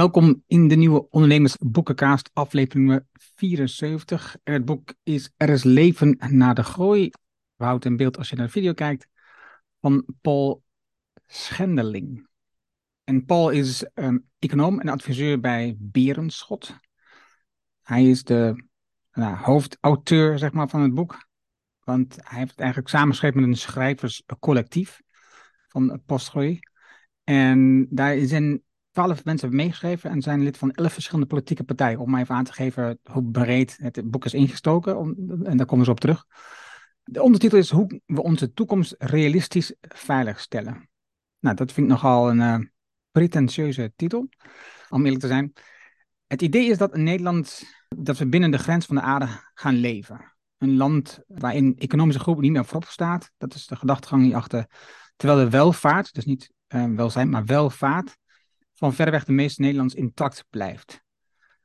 Welkom in de nieuwe Ondernemersboekencast, aflevering 74. En het boek is Er is leven na de groei. We houden in beeld als je naar de video kijkt. Van Paul Schendeling. En Paul is um, econoom en adviseur bij Berenschot. Hij is de nou, hoofdauteur zeg maar, van het boek. Want hij heeft het eigenlijk samengeschreven met een schrijverscollectief van Postgroei. En daar zijn twaalf mensen hebben meegeschreven en zijn lid van elf verschillende politieke partijen. Om maar even aan te geven hoe breed het boek is ingestoken. Om, en daar komen ze op terug. De ondertitel is hoe we onze toekomst realistisch veiligstellen. Nou, dat vind ik nogal een uh, pretentieuze titel, om eerlijk te zijn. Het idee is dat in Nederland, dat we binnen de grens van de aarde gaan leven. Een land waarin economische groep niet meer voorop staat. Dat is de gedachtegang hierachter. Terwijl de welvaart, dus niet uh, welzijn, maar welvaart, van verreweg de meeste Nederlands intact blijft.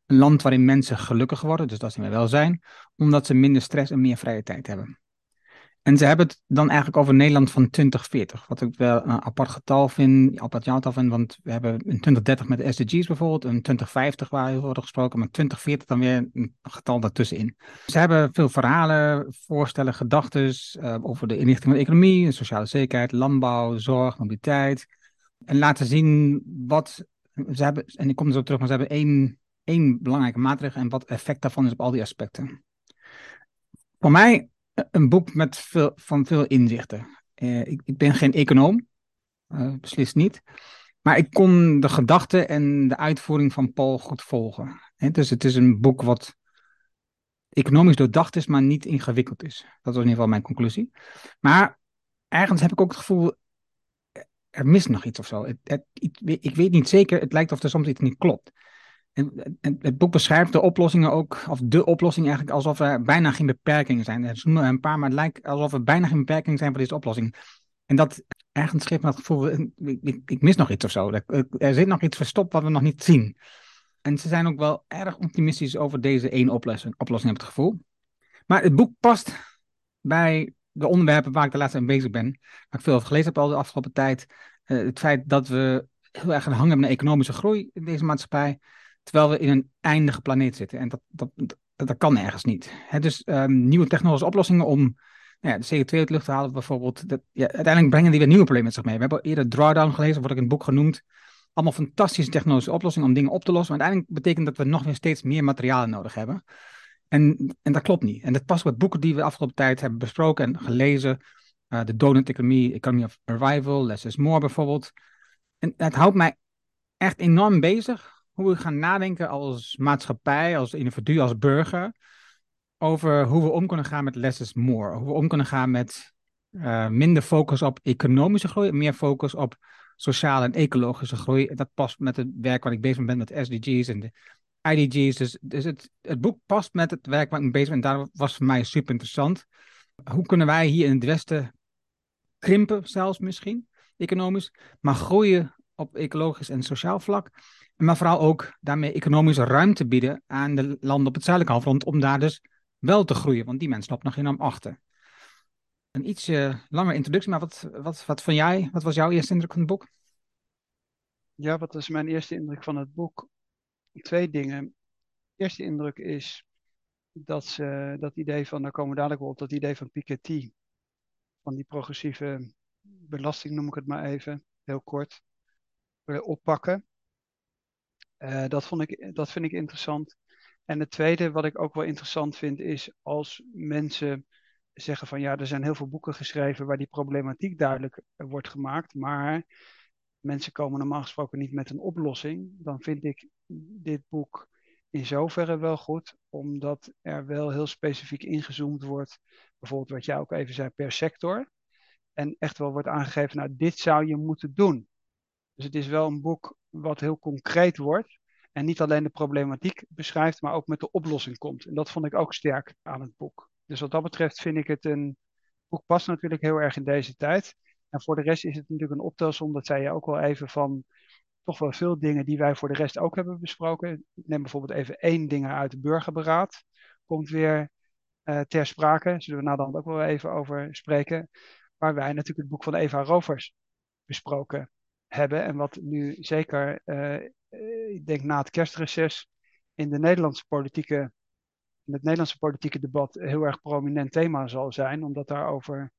Een land waarin mensen gelukkiger worden, dus dat is in welzijn, omdat ze minder stress en meer vrije tijd hebben. En ze hebben het dan eigenlijk over Nederland van 2040, wat ik wel een apart getal vind, een apart jaartal vind, want we hebben in 2030 met de SDG's bijvoorbeeld, een 2050 waar heel wordt gesproken, maar 2040 dan weer een getal daartussenin. Ze hebben veel verhalen, voorstellen, gedachten uh, over de inrichting van de economie, sociale zekerheid, landbouw, zorg, mobiliteit. En laten zien wat ze hebben, en ik kom er zo terug, maar ze hebben één, één belangrijke maatregel en wat effect daarvan is op al die aspecten. Voor mij een boek met veel, van veel inzichten. Uh, ik, ik, ben geen econoom, uh, beslist niet. Maar ik kon de gedachten en de uitvoering van Paul goed volgen. Dus het is een boek wat economisch doordacht is, maar niet ingewikkeld is. Dat was in ieder geval mijn conclusie. Maar ergens heb ik ook het gevoel, er mist nog iets of zo. Het, het, ik weet niet zeker, het lijkt of er soms iets niet klopt. En, het boek beschrijft de oplossingen ook, of de oplossing eigenlijk, alsof er bijna geen beperkingen zijn. Ze noemen een paar, maar het lijkt alsof er bijna geen beperkingen zijn voor deze oplossing. En dat ergens geeft me het gevoel, ik, ik, mis nog iets of zo. Er, zit nog iets verstopt wat we nog niet zien. En ze zijn ook wel erg optimistisch over deze één oplossing, oplossing heb ik het gevoel. Maar het boek past bij de onderwerpen waar ik de laatste mee bezig ben. Waar ik veel over gelezen heb al de afgelopen tijd. Uh, het feit dat we heel erg een hang hebben naar economische groei in deze maatschappij. Terwijl we in een eindige planeet zitten. En dat, dat, dat, kan ergens niet. dus um, nieuwe technologische oplossingen om ja, de CO2 uit de lucht te halen bijvoorbeeld. Dat, ja, uiteindelijk brengen die weer nieuwe problemen met zich mee. We hebben eerder Drawdown gelezen, wordt ik in het boek genoemd. Allemaal fantastische technologische oplossingen om dingen op te lossen. Maar uiteindelijk betekent dat we nog weer steeds meer materialen nodig hebben. En, en dat klopt niet. En dat past bij boeken die we de afgelopen tijd hebben besproken en gelezen. De Donut Economy, Economy of Arrival, Less is More bijvoorbeeld. En het houdt mij echt enorm bezig hoe we gaan nadenken als maatschappij, als individu, als burger. Over hoe we om kunnen gaan met less is more. Hoe we om kunnen gaan met uh, minder focus op economische groei, meer focus op sociale en ecologische groei. Dat past met het werk waar ik bezig ben met SDG's en de IDG's. Dus, dus het, boek past met het werk waar ik mee bezig ben. En daarom was voor mij super interessant. Hoe kunnen wij hier in het Westen krimpen, zelfs misschien, economisch, maar groeien op ecologisch en sociaal vlak? Maar vooral ook daarmee economische ruimte bieden aan de landen op het zuidelijke halfrond om daar dus wel te groeien, want die mensen lopen nog enorm achter. Een iets uh, langer introductie, maar wat, wat, wat van jij? Wat was jouw eerste indruk van het boek? Ja, wat was mijn eerste indruk van het boek? Twee dingen. De eerste indruk is dat ze dat idee van, daar komen we dadelijk wel op, dat idee van Piketty, van die progressieve belasting noem ik het maar even, heel kort, oppakken. Uh, dat, vond ik, dat vind ik interessant. En het tweede wat ik ook wel interessant vind is als mensen zeggen van ja, er zijn heel veel boeken geschreven waar die problematiek duidelijk wordt gemaakt, maar mensen komen normaal gesproken niet met een oplossing, dan vind ik dit boek in zoverre wel goed, omdat er wel heel specifiek ingezoomd wordt, bijvoorbeeld wat jij ook even zei, per sector. En echt wel wordt aangegeven, nou, dit zou je moeten doen. Dus het is wel een boek wat heel concreet wordt. En niet alleen de problematiek beschrijft, maar ook met de oplossing komt. En dat vond ik ook sterk aan het boek. Dus wat dat betreft vind ik het een boek past natuurlijk heel erg in deze tijd. En voor de rest is het natuurlijk een optelsom, dat zei je ook wel even van toch wel veel dingen die wij voor de rest ook hebben besproken. Ik neem bijvoorbeeld even één ding uit de burgerberaad. Komt weer uh, ter sprake. Zullen we dan ook wel even over spreken. Waar wij natuurlijk het boek van Eva Rovers besproken hebben. En wat nu zeker uh, ik denk na het kerstreces, in de Nederlandse politieke, in het Nederlandse politieke debat heel erg prominent thema zal zijn, omdat daarover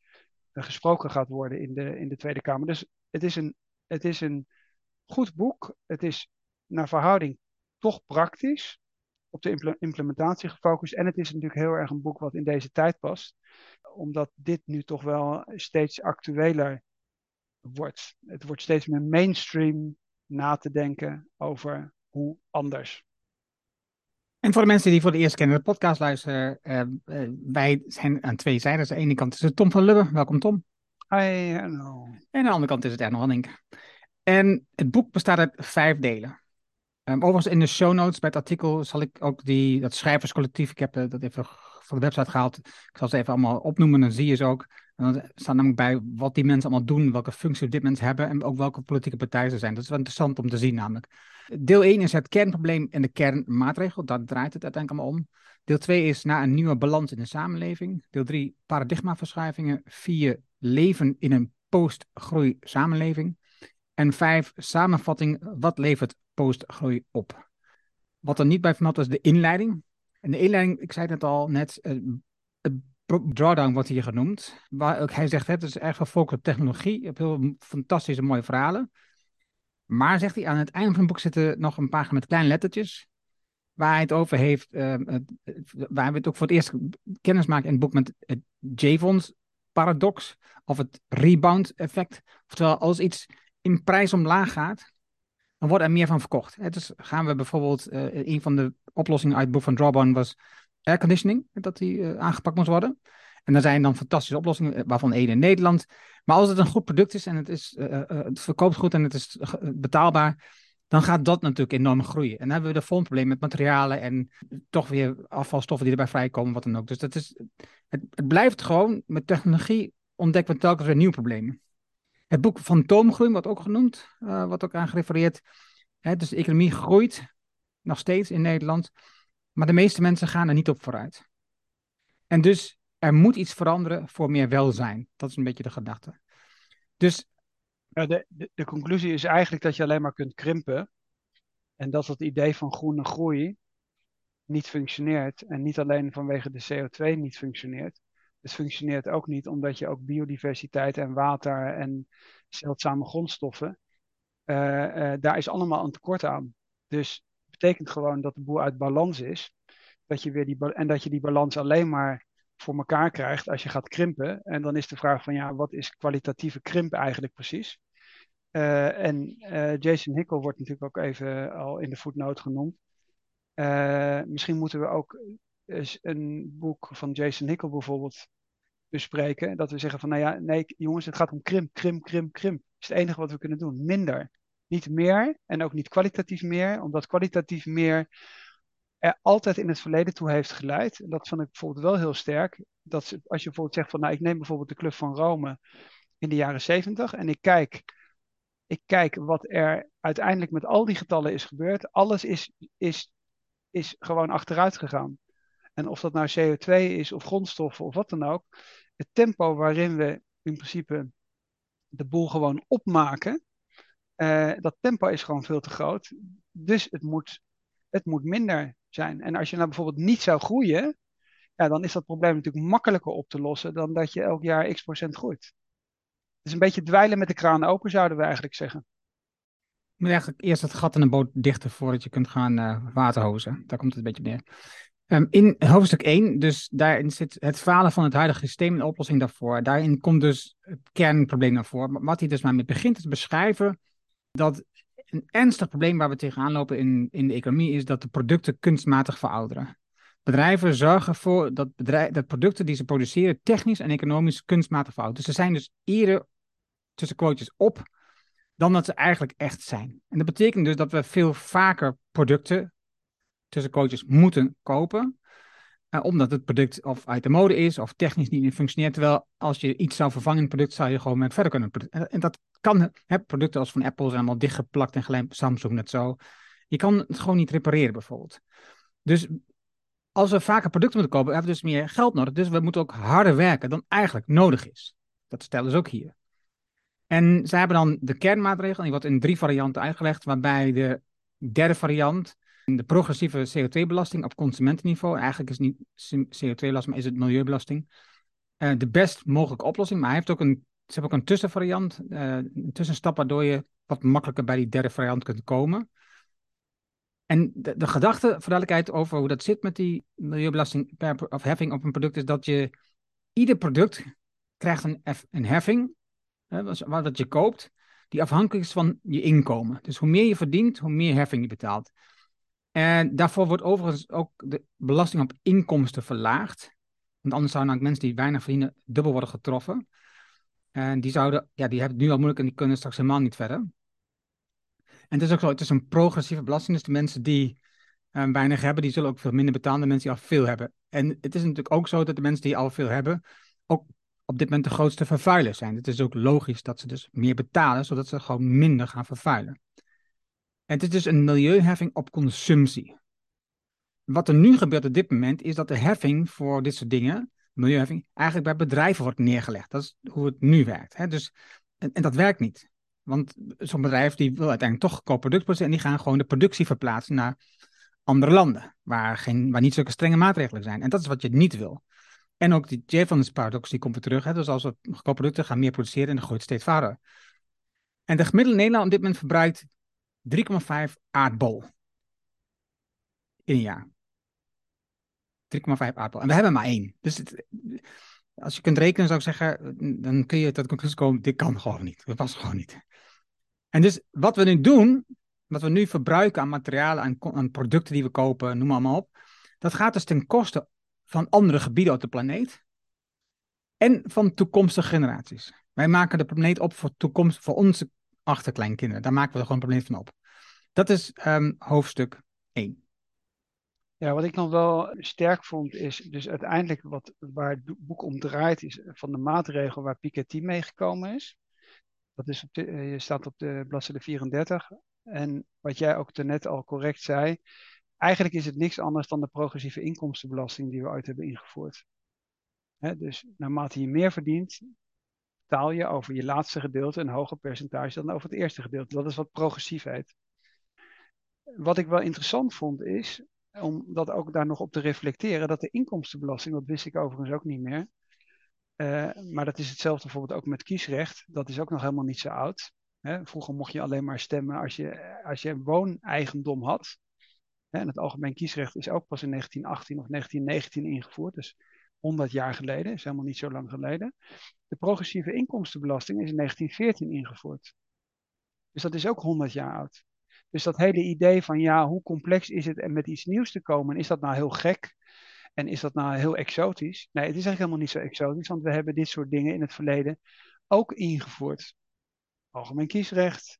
gesproken gaat worden in de, in de Tweede Kamer. Dus het is, een, het is een goed boek. Het is naar verhouding toch praktisch, op de implementatie gefocust. En het is natuurlijk heel erg een boek wat in deze tijd past, omdat dit nu toch wel steeds actueler wordt. Het wordt steeds meer mainstream na te denken over hoe anders. En voor de mensen die voor de eerste keer naar de podcast luisteren, uh, uh, wij zijn aan twee zijden. Aan de ene kant is het Tom van Lubbe. Welkom Tom. Hi, hallo. En aan de andere kant is het Erno Hanning. En het boek bestaat uit vijf delen. Um, overigens in de show notes bij het artikel zal ik ook die, dat schrijverscollectief, ik heb uh, dat even van de website gehaald. Ik zal ze even allemaal opnoemen, dan zie je ze ook. En dan staat namelijk bij wat die mensen allemaal doen, welke functie dit mensen hebben en ook welke politieke partijen ze zijn. Dat is wel interessant om te zien namelijk. Deel 1 is het kernprobleem en de kernmaatregel, daar draait het uiteindelijk allemaal om. Deel 2 is naar een nieuwe balans in de samenleving. Deel 3 paradigmaverschuivingen. 4 leven in een post-groei samenleving. En 5 samenvatting, wat levert postgroei op? Wat er niet bij vermeld was de inleiding. En de inleiding, ik zei het al net, uh, drawdown wordt hier genoemd. Waar ook hij zegt, het is erg gefocust op technologie. Je hebt heel fantastische mooie verhalen. Maar zegt hij, aan het einde van het boek zitten nog een pagina met kleine lettertjes. Waar hij het over heeft, uh, waar we het ook voor het eerst kennis maken in het boek met het Javons paradox. Of het rebound effect. Oftewel, als iets in prijs omlaag gaat, dan wordt er meer van verkocht. Dus gaan we bijvoorbeeld, uh, een van de oplossingen uit het boek van Drawdown was airconditioning, dat die uh, aangepakt moest worden. En er zijn dan fantastische oplossingen, eh, waarvan één in Nederland. Maar als het een goed product is en het, is, verkoopt goed en het is betaalbaar, dan gaat dat natuurlijk enorm groeien. En dan hebben we de volgende met materialen en toch weer afvalstoffen die erbij vrijkomen, wat dan ook. Dus dat is, het, het blijft gewoon, met technologie ontdekken we telkens weer nieuwe problemen. Het boek Fantoomgroei wordt ook genoemd, uh, wordt ook aangerefereerd. Hè, dus de economie groeit nog steeds in Nederland, maar de meeste mensen gaan er niet op vooruit. En dus er moet iets veranderen voor meer welzijn. Dat is een beetje de gedachte. Dus. de, de, de conclusie is eigenlijk dat je alleen maar kunt krimpen. En dat het idee van groene groei niet functioneert. En niet alleen vanwege de CO2 niet functioneert. Het functioneert ook niet omdat je ook biodiversiteit en water en zeldzame grondstoffen, uh, uh, daar is allemaal een tekort aan. Dus het betekent gewoon dat de boel uit balans is. Dat je weer die, en dat je die balans alleen maar voor elkaar krijgt als je gaat krimpen. En dan is de vraag van ja, wat is kwalitatieve krimp eigenlijk precies? Uh, en Jason Hickel wordt natuurlijk ook even al in de voetnoot genoemd. misschien moeten we ook een boek van Jason Hickel bijvoorbeeld bespreken. Dat we zeggen van, nou ja, nee jongens, het gaat om krimp, krimp, krimp, krimp. Dat is het enige wat we kunnen doen. Minder. Niet meer en ook niet kwalitatief meer, omdat kwalitatief meer er altijd in het verleden toe heeft geleid. En dat vond ik bijvoorbeeld wel heel sterk. Dat als je bijvoorbeeld zegt van, nou ik neem bijvoorbeeld de Club van Rome in de jaren zeventig en ik kijk, ik kijk wat er uiteindelijk met al die getallen is gebeurd. Alles is, is, is gewoon achteruit gegaan. En of dat nou CO2 is of grondstoffen of wat dan ook. Het tempo waarin we in principe de boel gewoon opmaken. Uh, dat tempo is gewoon veel te groot. Dus het moet, het moet minder zijn. En als je nou bijvoorbeeld niet zou groeien. Ja, dan is dat probleem natuurlijk makkelijker op te lossen dan dat je elk jaar x procent groeit. Het is een beetje dweilen met de kraan open, zouden we eigenlijk zeggen. Je moet eigenlijk eerst het gat in de boot dichten voordat je kunt gaan uh, waterhozen. Daar komt het een beetje neer. Um, in hoofdstuk 1, dus daarin zit het falen van het huidige systeem en de oplossing daarvoor. Daarin komt dus het kernprobleem naar voren. Wat hij dus maar mee begint te beschrijven, dat een ernstig probleem waar we tegenaan lopen in, in de economie is dat de producten kunstmatig verouderen. Bedrijven zorgen ervoor dat, dat producten die ze produceren technisch en economisch kunstmatig verouderen. Dus ze zijn dus eerder tussen quotes op dan dat ze eigenlijk echt zijn. En dat betekent dus dat we veel vaker producten tussen coaches moeten kopen. Uh, omdat het product of uit de mode is of technisch niet meer functioneert. Terwijl als je iets zou vervangen in het product, zou je gewoon met verder kunnen. En, en dat kan, hè, producten als van Apple zijn allemaal dichtgeplakt en gelijk Samsung net zo. Je kan het gewoon niet repareren bijvoorbeeld. Dus als we vaker producten moeten kopen, hebben we dus meer geld nodig. Dus we moeten ook harder werken dan eigenlijk nodig is. Dat stellen ze ook hier. En zij hebben dan de kernmaatregel, die wordt in drie varianten uitgelegd, waarbij de derde variant, de progressieve CO2-belasting op consumentenniveau. Eigenlijk is het niet CO2-belasting, maar is het milieubelasting. Uh, de best mogelijke oplossing, maar hij heeft ook een, ze hebben ook een tussenvariant, uh, een tussenstap waardoor je wat makkelijker bij die derde variant kunt komen. En de, de gedachte, voor over hoe dat zit met die milieubelasting of heffing op een product, is dat je ieder product krijgt een, een heffing, hè, wat je koopt, die afhankelijk is van je inkomen. Dus hoe meer je verdient, hoe meer heffing je betaalt. En daarvoor wordt overigens ook de belasting op inkomsten verlaagd. Want anders zouden namelijk mensen die weinig verdienen dubbel worden getroffen. En die zouden, ja, die hebben het nu al moeilijk en die kunnen straks helemaal niet verder. En het is ook zo, het is een progressieve belasting. Dus de mensen die uh, weinig hebben, die zullen ook veel minder betalen dan mensen die al veel hebben. En het is natuurlijk ook zo dat de mensen die al veel hebben, ook op dit moment de grootste vervuilers zijn. Het is ook logisch dat ze dus meer betalen, zodat ze gewoon minder gaan vervuilen. Het is dus een milieuheffing op consumptie. Wat er nu gebeurt op dit moment, is dat de heffing voor dit soort dingen, milieuheffing, eigenlijk bij bedrijven wordt neergelegd. Dat is hoe het nu werkt. Hè? Dus, en, en dat werkt niet. Want zo'n bedrijf die wil uiteindelijk toch co-product produceren en die gaan gewoon de productie verplaatsen naar andere landen, waar, geen, waar niet zulke strenge maatregelen zijn. En dat is wat je niet wil. En ook die Jevons paradox, die komt weer terug. Hè? Dus als we co-producten gaan meer produceren en dan gooit steeds verder. En de gemiddelde Nederland op dit moment verbruikt 3,5 aardbol in een jaar. 3,5 aardbol. En we hebben maar één. Dus het, als je kunt rekenen, zou ik zeggen, dan kun je tot de conclusie komen: dit kan gewoon niet. Dat past gewoon niet. En dus wat we nu doen, wat we nu verbruiken aan materialen, aan, aan producten die we kopen, noem maar, maar op, dat gaat dus ten koste van andere gebieden op de planeet en van toekomstige generaties. Wij maken de planeet op voor, toekomst, voor onze achterkleinkinderen. Daar maken we er gewoon een planeet van op. Dat is um, hoofdstuk 1. Ja, wat ik nog wel sterk vond is dus uiteindelijk wat, waar het boek om draait is van de maatregel waar Piketty meegekomen is. Dat is op de, eh, je staat op de bladzijde 34. En wat jij ook net al correct zei, eigenlijk is het niks anders dan de progressieve inkomstenbelasting die we ooit hebben ingevoerd. dus naarmate je meer verdient, betaal je over je laatste gedeelte een hoger percentage dan over het eerste gedeelte. Dat is wat progressief heet. Wat ik wel interessant vond is, om dat ook daar nog op te reflecteren, dat de inkomstenbelasting, dat wist ik overigens ook niet meer, uh, maar dat is hetzelfde bijvoorbeeld ook met kiesrecht, dat is ook nog helemaal niet zo oud. Hè? Vroeger mocht je alleen maar stemmen als je, als je wooneigendom had. En het algemeen kiesrecht is ook pas in 1918 of 1919 ingevoerd, dus 100 jaar geleden, is helemaal niet zo lang geleden. De progressieve inkomstenbelasting is in 1914 ingevoerd. Dus dat is ook 100 jaar oud. Dus dat hele idee van ja, hoe complex is het en met iets nieuws te komen, is dat nou heel gek? En is dat nou heel exotisch? Nee, het is eigenlijk helemaal niet zo exotisch, want we hebben dit soort dingen in het verleden ook ingevoerd. Algemeen kiesrecht,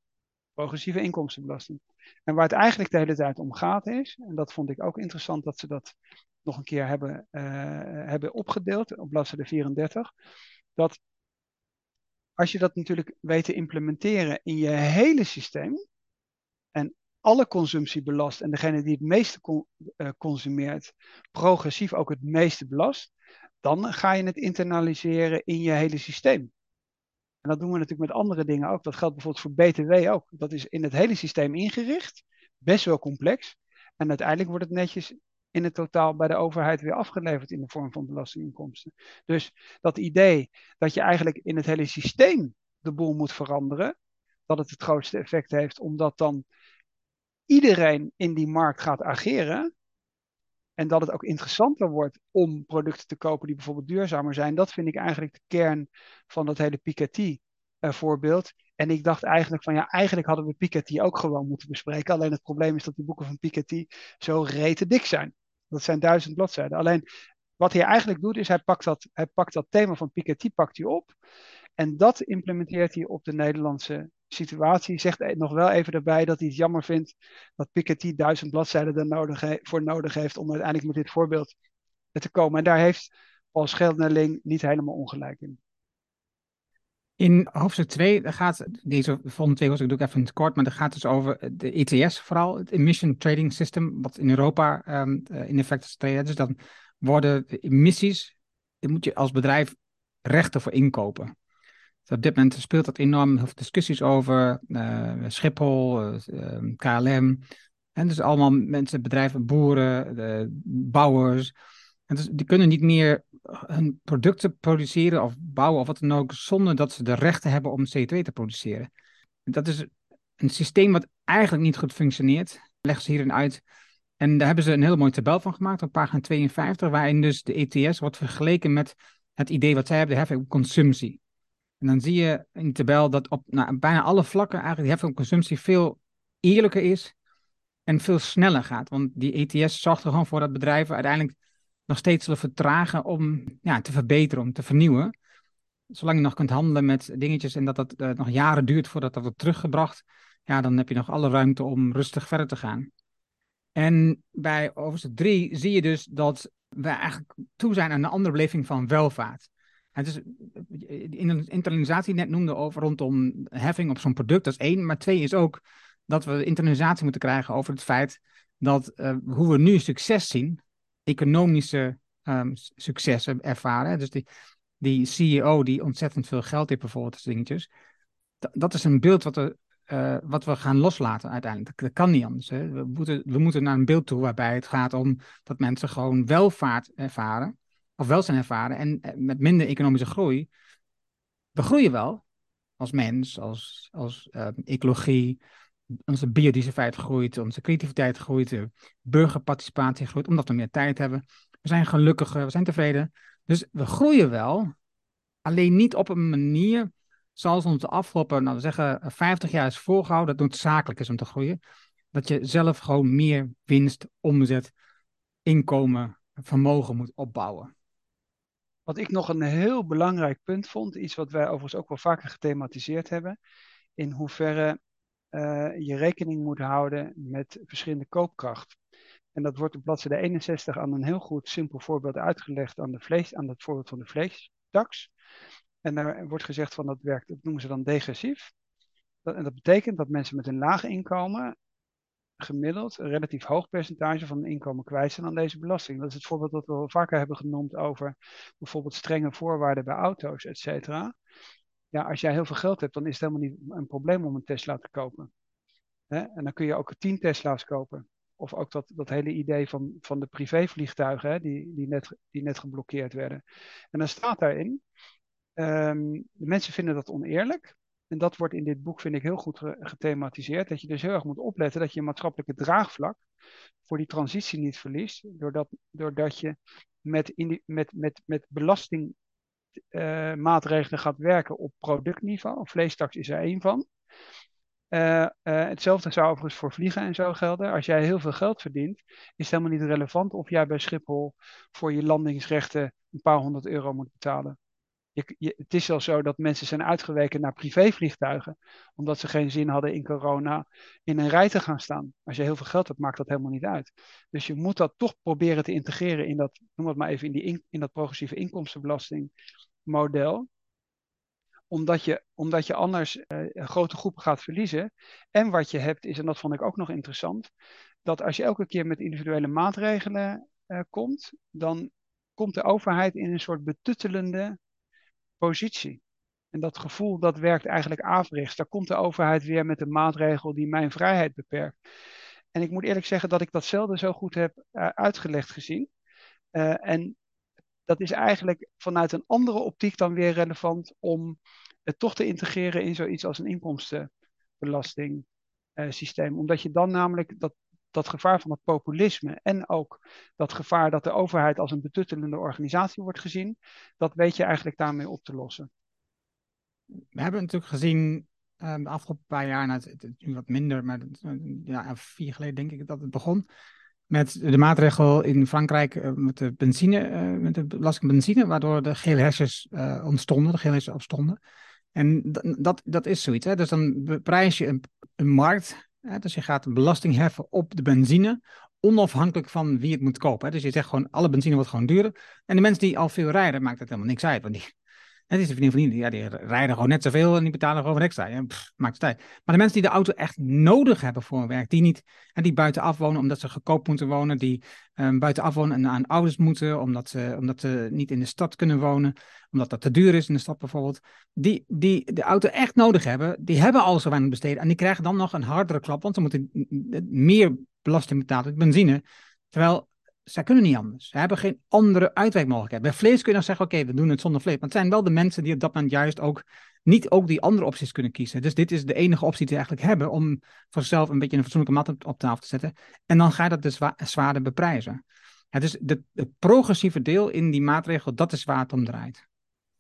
progressieve inkomstenbelasting. En waar het eigenlijk de hele tijd om gaat is, en dat vond ik ook interessant dat ze dat nog een keer hebben, uh, hebben opgedeeld op bladzijde 34, dat als je dat natuurlijk weet te implementeren in je hele systeem, en alle consumptie belast en degene die het meeste eh, consumeert progressief ook het meeste belast, dan ga je het internaliseren in je hele systeem. En dat doen we natuurlijk met andere dingen ook. Dat geldt bijvoorbeeld voor BTW ook. Dat is in het hele systeem ingericht, best wel complex. En uiteindelijk wordt het netjes in het totaal bij de overheid weer afgeleverd in de vorm van belastinginkomsten. Dus dat idee dat je eigenlijk in het hele systeem de boel moet veranderen, dat het het grootste effect heeft, omdat dan iedereen in die markt gaat ageren. En dat het ook interessanter wordt om producten te kopen die bijvoorbeeld duurzamer zijn. Dat vind ik eigenlijk de kern van dat hele Piketty uh, voorbeeld. En ik dacht eigenlijk van ja, eigenlijk hadden we Piketty ook gewoon moeten bespreken. Alleen het probleem is dat die boeken van Piketty zo rete dik zijn. Dat zijn duizend bladzijden. Alleen wat hij eigenlijk doet is hij pakt dat, hij pakt dat thema van Piketty pakt hij op. En dat implementeert hij op de Nederlandse situatie. Zegt nog wel even erbij dat hij het jammer vindt dat Piketty duizend bladzijden er nodig voor nodig heeft om uiteindelijk met dit voorbeeld te komen. En daar heeft Paul Scheldnerling niet helemaal ongelijk in. In hoofdstuk 2 gaat, deze volgende twee hoofdstukken doe ik even kort, maar dat gaat dus over de ETS vooral, het Emission Trading System, wat in Europa um, in effect is. Dus dan worden emissies, daar moet je als bedrijf rechten voor inkopen. Dus op dit moment speelt dat enorm heel veel discussies over. Uh, Schiphol, uh, eh, KLM, En dus allemaal mensen, bedrijven, boeren, de bouwers. En dus die kunnen niet meer hun producten produceren of bouwen of wat dan ook, zonder dat ze de rechten hebben om CO2 te produceren. Dat is een systeem wat eigenlijk niet goed functioneert. Leg ze hierin uit. En daar hebben ze een hele mooie tabel van gemaakt op pagina 52, waarin dus de ETS wordt vergeleken met het idee wat zij hebben, de heffing op consumptie. En dan zie je in de tabel dat op nou, bijna alle vlakken eigenlijk de heffing op consumptie veel eerlijker is en veel sneller gaat. Want die ETS zorgt er gewoon voor dat bedrijven uiteindelijk nog steeds zullen vertragen om ja, te verbeteren, om te vernieuwen. Zolang je nog kunt handelen met dingetjes en dat dat uh, nog jaren duurt voordat dat wordt teruggebracht, ja, dan heb je nog alle ruimte om rustig verder te gaan. En bij hoofdstuk 3 zie je dus dat we eigenlijk toe zijn aan een andere beleving van welvaart. Het is, in een internalisatie net noemde over rondom heffing op zo'n product, dat is één. Maar twee is ook dat we internalisatie moeten krijgen over het feit dat uh, hoe we nu succes zien, economische um, successen ervaren. Dus die, die CEO die ontzettend veel geld heeft bijvoorbeeld, dingetjes. Dat is een beeld wat we, uh, wat we gaan loslaten uiteindelijk. Dat, kan niet anders. Hè. We, moeten, we moeten naar een beeld toe waarbij het gaat om dat mensen gewoon welvaart ervaren. Of welzijn ervaren. En eh, met minder economische groei. We groeien wel. Als mens, als, als uh, ecologie, onze biodiversiteit groeit, onze creativiteit groeit, de burgerparticipatie groeit, omdat we meer tijd hebben. We zijn gelukkiger, we zijn tevreden. Dus we groeien wel, alleen niet op een manier zoals ons de afgelopen, nou we zeggen, 50 jaar is voorgehouden, dat noodzakelijk is om te groeien. Dat je zelf gewoon meer winst, omzet, inkomen, vermogen moet opbouwen. Wat ik nog een heel belangrijk punt vond, iets wat wij overigens ook wel vaker gethematiseerd hebben, in hoeverre uh, je rekening moet houden met verschillende koopkracht. En dat wordt op bladzijde 61 aan een heel goed simpel voorbeeld uitgelegd aan, de vlees, aan het voorbeeld van de vleestaks. En daar wordt gezegd van dat werkt, dat noemen ze dan degressief. Dat, en dat betekent dat mensen met een laag inkomen gemiddeld een relatief hoog percentage van hun inkomen kwijt zijn aan deze belasting. Dat is het voorbeeld dat we al vaker hebben genoemd over bijvoorbeeld strenge voorwaarden bij auto's, et cetera ja, als jij heel veel geld hebt, dan is het helemaal niet een probleem om een Tesla te kopen. En dan kun je ook tien Tesla's kopen. Of ook dat, dat hele idee van, van de privévliegtuigen, hè, die, die, net, die net geblokkeerd werden. En dan staat daarin, um, de mensen vinden dat oneerlijk. En dat wordt in dit boek, vind ik, heel goed gethematiseerd. Dat je dus heel erg moet opletten dat je maatschappelijke draagvlak voor die transitie niet verliest. Doordat, doordat je met, in met, met, met belasting maatregelen gaat werken op productniveau. Vleestaks is er één van. Uh, uh, hetzelfde zou overigens voor vliegen en zo gelden. Als jij heel veel geld verdient, is het helemaal niet relevant of jij bij Schiphol voor je landingsrechten een paar honderd euro moet betalen. Je, je, het is wel zo dat mensen zijn uitgeweken naar privévliegtuigen, omdat ze geen zin hadden in corona in een rij te gaan staan. Als je heel veel geld hebt, maakt dat helemaal niet uit. Dus je moet dat toch proberen te integreren in dat, noem het maar even, in, die in dat progressieve inkomstenbelasting model omdat je, omdat je anders uh, grote groepen gaat verliezen. En wat je hebt is, en dat vond ik ook nog interessant, dat als je elke keer met individuele maatregelen uh, komt, dan komt de overheid in een soort betuttelende positie. En dat gevoel dat werkt eigenlijk averechts. Daar komt de overheid weer met een maatregel die mijn vrijheid beperkt. En ik moet eerlijk zeggen dat ik dat zelden zo goed heb uh, uitgelegd gezien. en dat is eigenlijk vanuit een andere optiek dan weer relevant om het toch te integreren in zoiets als een inkomstenbelastingsysteem. Uh, Omdat je dan namelijk dat, dat gevaar van het populisme en ook dat gevaar dat de overheid als een betuttelende organisatie wordt gezien, dat weet je eigenlijk daarmee op te lossen. We hebben natuurlijk gezien uh, de afgelopen paar jaar, nou, het, wat minder, maar ja, vier geleden denk ik dat het begon met de maatregel in Frankrijk uh, met de benzine, uh, met de belasting benzine, waardoor de gele hersens uh, ontstonden, de gele hersens opstonden. En dat, dat is zoiets. Hè? Dus dan prijs je een, een markt. Hè? Dus je gaat belasting heffen op de benzine, onafhankelijk van wie het moet kopen. Hè? Dus je zegt gewoon, alle benzine wordt gewoon duurder. En de mensen die al veel rijden, maakt het helemaal niks uit. Want die, Het is de vriendin van die, ja, die rijden gewoon net zoveel en die betalen gewoon extra. Ja, pff, maakt het uit. Maar de mensen die de auto echt nodig hebben voor hun werk, die niet, en die buitenaf wonen omdat ze goedkoop moeten wonen, die um, buitenaf wonen en aan ouders moeten, omdat ze, omdat ze niet in de stad kunnen wonen, omdat dat te duur is in de stad bijvoorbeeld, die, die de auto echt nodig hebben, die hebben al zo weinig besteden en die krijgen dan nog een hardere klap, want ze moeten meer belasting betalen met benzine. Terwijl zij kunnen niet anders. Ze hebben geen andere uitwijkmogelijkheid. Bij vlees kun je dan zeggen, oké, we doen het zonder vlees. Maar het zijn wel de mensen die op dat moment juist ook niet ook die andere opties kunnen kiezen. Dus dit is de enige optie die ze eigenlijk hebben om voor zichzelf een beetje een fatsoenlijke mat op, tafel te zetten. En dan ga je dat dus zwa zwaarder beprijzen. Het is het progressieve deel in die maatregel, dat is waar het om draait.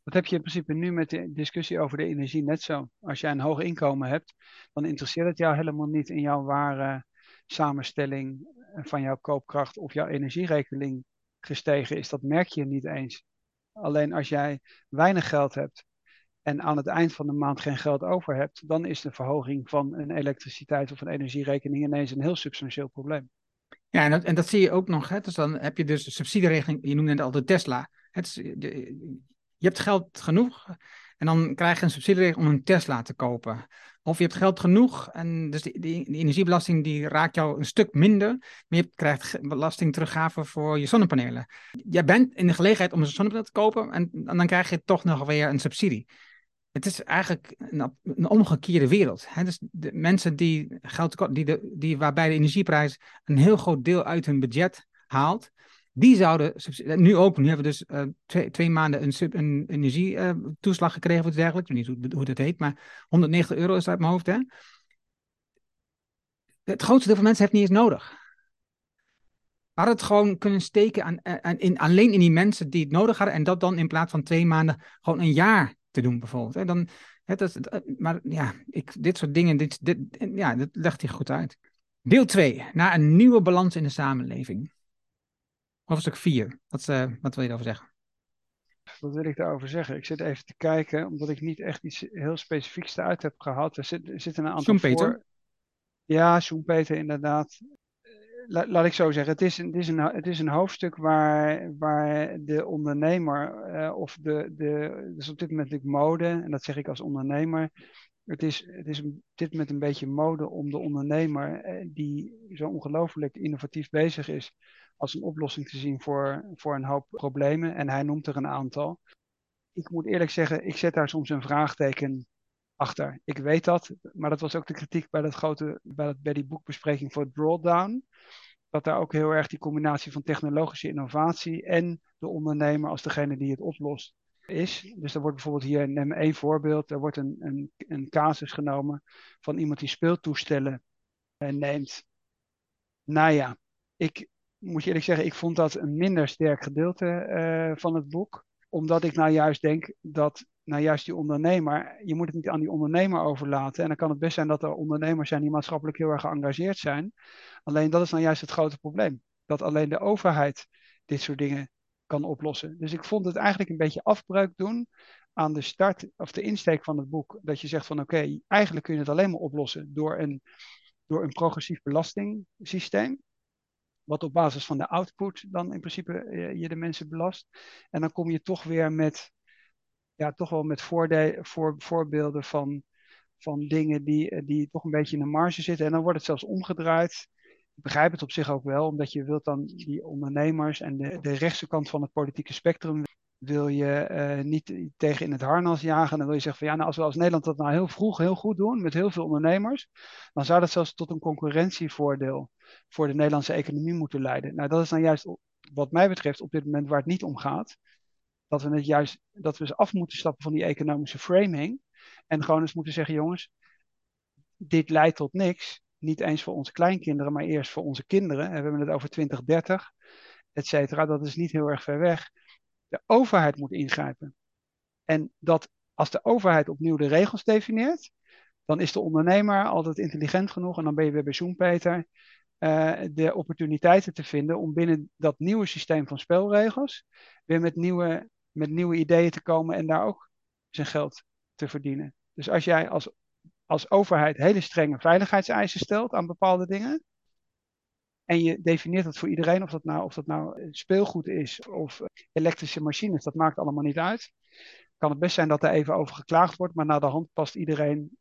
Dat heb je in principe nu met de discussie over de energie net zo. Als jij een hoog inkomen hebt, dan interesseert het jou helemaal niet in jouw ware samenstelling van jouw koopkracht of jouw energierekening gestegen is. Dat merk je niet eens. Alleen als jij weinig geld hebt en aan het eind van de maand geen geld over hebt, dan is de verhoging van een elektriciteit of een energierekening ineens een heel substantieel probleem. Ja, en dat, en dat zie je ook nog. Hè? Dus dan heb je dus de subsidieregeling, je noemde het al de Tesla. Het is, je hebt geld genoeg en dan krijg je een subsidieregeling om een Tesla te kopen. Of je hebt geld genoeg en dus die, die, energiebelasting die raakt jou een stuk minder. Maar je krijgt belasting teruggave voor je zonnepanelen. Jij bent in de gelegenheid om een zonnepaneel te kopen en, en dan krijg je toch nog weer een subsidie. Het is eigenlijk een, een omgekeerde wereld. Hè? Dus de mensen die geld die de, die, waarbij de energieprijs een heel groot deel uit hun budget haalt, die zouden, nu ook, nu hebben we dus uh, twee, twee, maanden een, sub, een energietoeslag uh, gekregen of iets dergelijks. Ik weet niet hoe, dat heet, maar 190 euro is uit mijn hoofd. Hè? Het grootste deel van mensen heeft niet eens nodig. Hadden het gewoon kunnen steken aan, aan, in, alleen in die mensen die het nodig hadden. En dat dan in plaats van twee maanden gewoon een jaar te doen bijvoorbeeld. Hè? Dan, hè, dat, maar ja, ik, dit soort dingen, dit, dit, ja, dat legt hij goed uit. Deel 2. Naar een nieuwe balans in de samenleving. Hoofdstuk 4. Wat, uh, wat wil je daarover zeggen? Wat wil ik daarover zeggen? Ik zit even te kijken, omdat ik niet echt iets heel specifieks eruit heb gehad. Er, zit, er zitten een aantal Schumpeter? Voor... Ja, Schumpeter inderdaad. La, laat ik zo zeggen, het is een, het is een, het is een hoofdstuk waar, waar de ondernemer, uh, of de, de, dus op dit moment natuurlijk mode, en dat zeg ik als ondernemer, het is, het is dit met een beetje mode om de ondernemer, uh, die zo ongelooflijk innovatief bezig is, als een oplossing te zien voor, voor een hoop problemen. En hij noemt er een aantal. Ik moet eerlijk zeggen, ik zet daar soms een vraagteken achter. Ik weet dat, maar dat was ook de kritiek bij, dat grote, bij, dat, bij die boekbespreking voor Drawdown. Dat daar ook heel erg die combinatie van technologische innovatie en de ondernemer als degene die het oplost is. Dus er wordt bijvoorbeeld hier, neem één voorbeeld, er wordt een, een, een casus genomen van iemand die speeltoestellen neemt. Nou ja, ik, moet je eerlijk zeggen, ik vond dat een minder sterk gedeelte uh, van het boek. Omdat ik nou juist denk dat nou juist die ondernemer, je moet het niet aan die ondernemer overlaten. En dan kan het best zijn dat er ondernemers zijn die maatschappelijk heel erg geëngageerd zijn. Alleen dat is nou juist het grote probleem. Dat alleen de overheid dit soort dingen kan oplossen. Dus ik vond het eigenlijk een beetje afbreuk doen aan de start of de insteek van het boek. Dat je zegt van oké, eigenlijk kun je het alleen maar oplossen door een, door een progressief belastingssysteem wat op basis van de output dan in principe eh, je de mensen belast. En dan kom je toch weer met, ja, toch wel met voorde voor, voorbeelden van, van dingen die, eh, die toch een beetje in de marge zitten. En dan wordt het zelfs omgedraaid. Ik begrijp het op zich ook wel, omdat je wilt dan die ondernemers en de, de rechtse kant van het politieke spectrum wil je uh, niet tegen in het harnas jagen. Dan wil je zeggen van ja, nou, als we als Nederland dat nou heel vroeg heel goed doen met heel veel ondernemers, dan zou dat zelfs tot een concurrentievoordeel voor de Nederlandse economie moeten leiden. Nou, dat is dan juist wat mij betreft op dit moment waar het niet om gaat. Dat we het juist dat we eens af moeten stappen van die economische framing. En gewoon eens moeten zeggen, jongens, dit leidt tot niks. Niet eens voor onze kleinkinderen, maar eerst voor onze kinderen. En we hebben het over 2030, et cetera. Dat is niet heel erg ver weg. Overheid moet ingrijpen. En dat als de overheid opnieuw de regels definieert, dan is de ondernemer altijd intelligent genoeg. En dan ben je weer bij Zoompeter. Uh, de opportuniteiten te vinden om binnen dat nieuwe systeem van spelregels weer met nieuwe, met nieuwe ideeën te komen en daar ook zijn geld te verdienen. Dus als jij als, als overheid hele strenge veiligheidseisen stelt aan bepaalde dingen, en je definieert dat voor iedereen, of dat nou, of dat nou speelgoed is of elektrische machines, dat maakt allemaal niet uit. kan het best zijn dat er even over geklaagd wordt, maar na de hand past iedereen,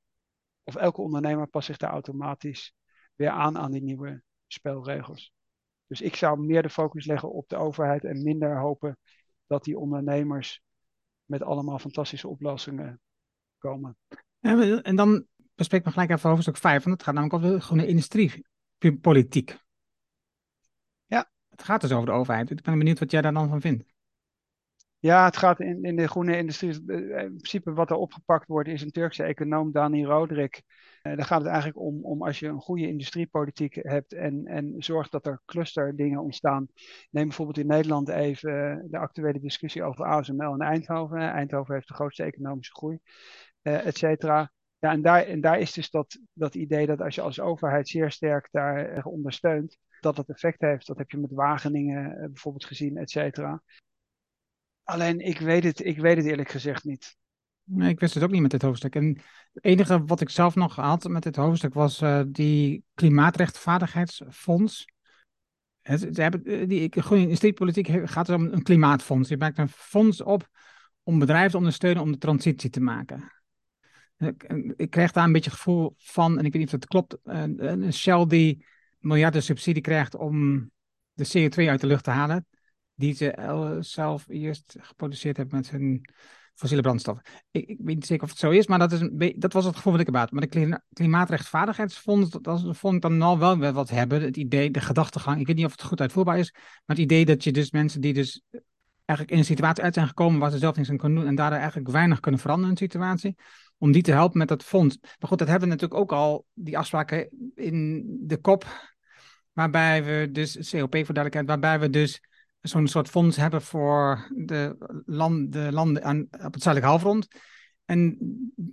of elke ondernemer past zich daar automatisch weer aan aan die nieuwe spelregels. Dus ik zou meer de focus leggen op de overheid en minder hopen dat die ondernemers met allemaal fantastische oplossingen komen. En dan bespreek me gelijk even hoofdstuk 5, want het gaat namelijk over de groene industriepolitiek. Het gaat dus over de overheid. Ik ben benieuwd wat jij daar dan van vindt. Ja, het gaat in, in de groene industrie. Eh, in principe wat er opgepakt wordt is een Turkse econoom, Dani Rodrik. Uh, daar gaat het eigenlijk om, om als je een goede industriepolitiek hebt en, en zorgt dat er clusterdingen ontstaan. Neem bijvoorbeeld in Nederland even eh, de actuele discussie over ASML en Eindhoven. Eindhoven heeft de grootste economische groei, et cetera. Ja, en daar, en daar is dus dat, dat idee dat als je als overheid zeer sterk daar ondersteunt, dat het effect heeft. Dat heb je met Wageningen bijvoorbeeld gezien, et cetera. Alleen ik weet het, ik weet het eerlijk gezegd niet. Nee, ik wist het ook niet met dit hoofdstuk. En het enige wat ik zelf nog had met dit hoofdstuk was uh, die klimaatrechtvaardigheidsfonds. Het, hebben, eh, die industriepolitiek gaat dus om een klimaatfonds. Je maakt een fonds op om bedrijven te ondersteunen om de transitie te maken. Ik, krijg daar een beetje het gevoel van, en ik weet niet of het klopt, een Shell die miljarden subsidie krijgt om de CO2 uit de lucht te halen die ze zelf eerst geproduceerd hebben met hun fossiele brandstof. Ik, weet niet zeker of het zo is, maar dat, is een, dat was het gevoel wat ik erbij Maar de Klimaatrechtvaardigheidsfonds, dat, dat vond ik dan wel wat hebben. Het idee, de gedachtegang, ik weet niet of het goed uitvoerbaar is, maar het idee dat je dus mensen die dus eigenlijk in een situatie uit zijn gekomen waar ze zelf niks aan kunnen doen en daardoor eigenlijk weinig kunnen veranderen in een situatie, om die te helpen met dat fonds. Maar goed, dat hebben we natuurlijk ook al, die afspraken in de kop, waarbij we dus, COP voor duidelijkheid, waarbij we dus zo'n soort fonds hebben voor de, de landen aan, op het zuidelijk halfrond. En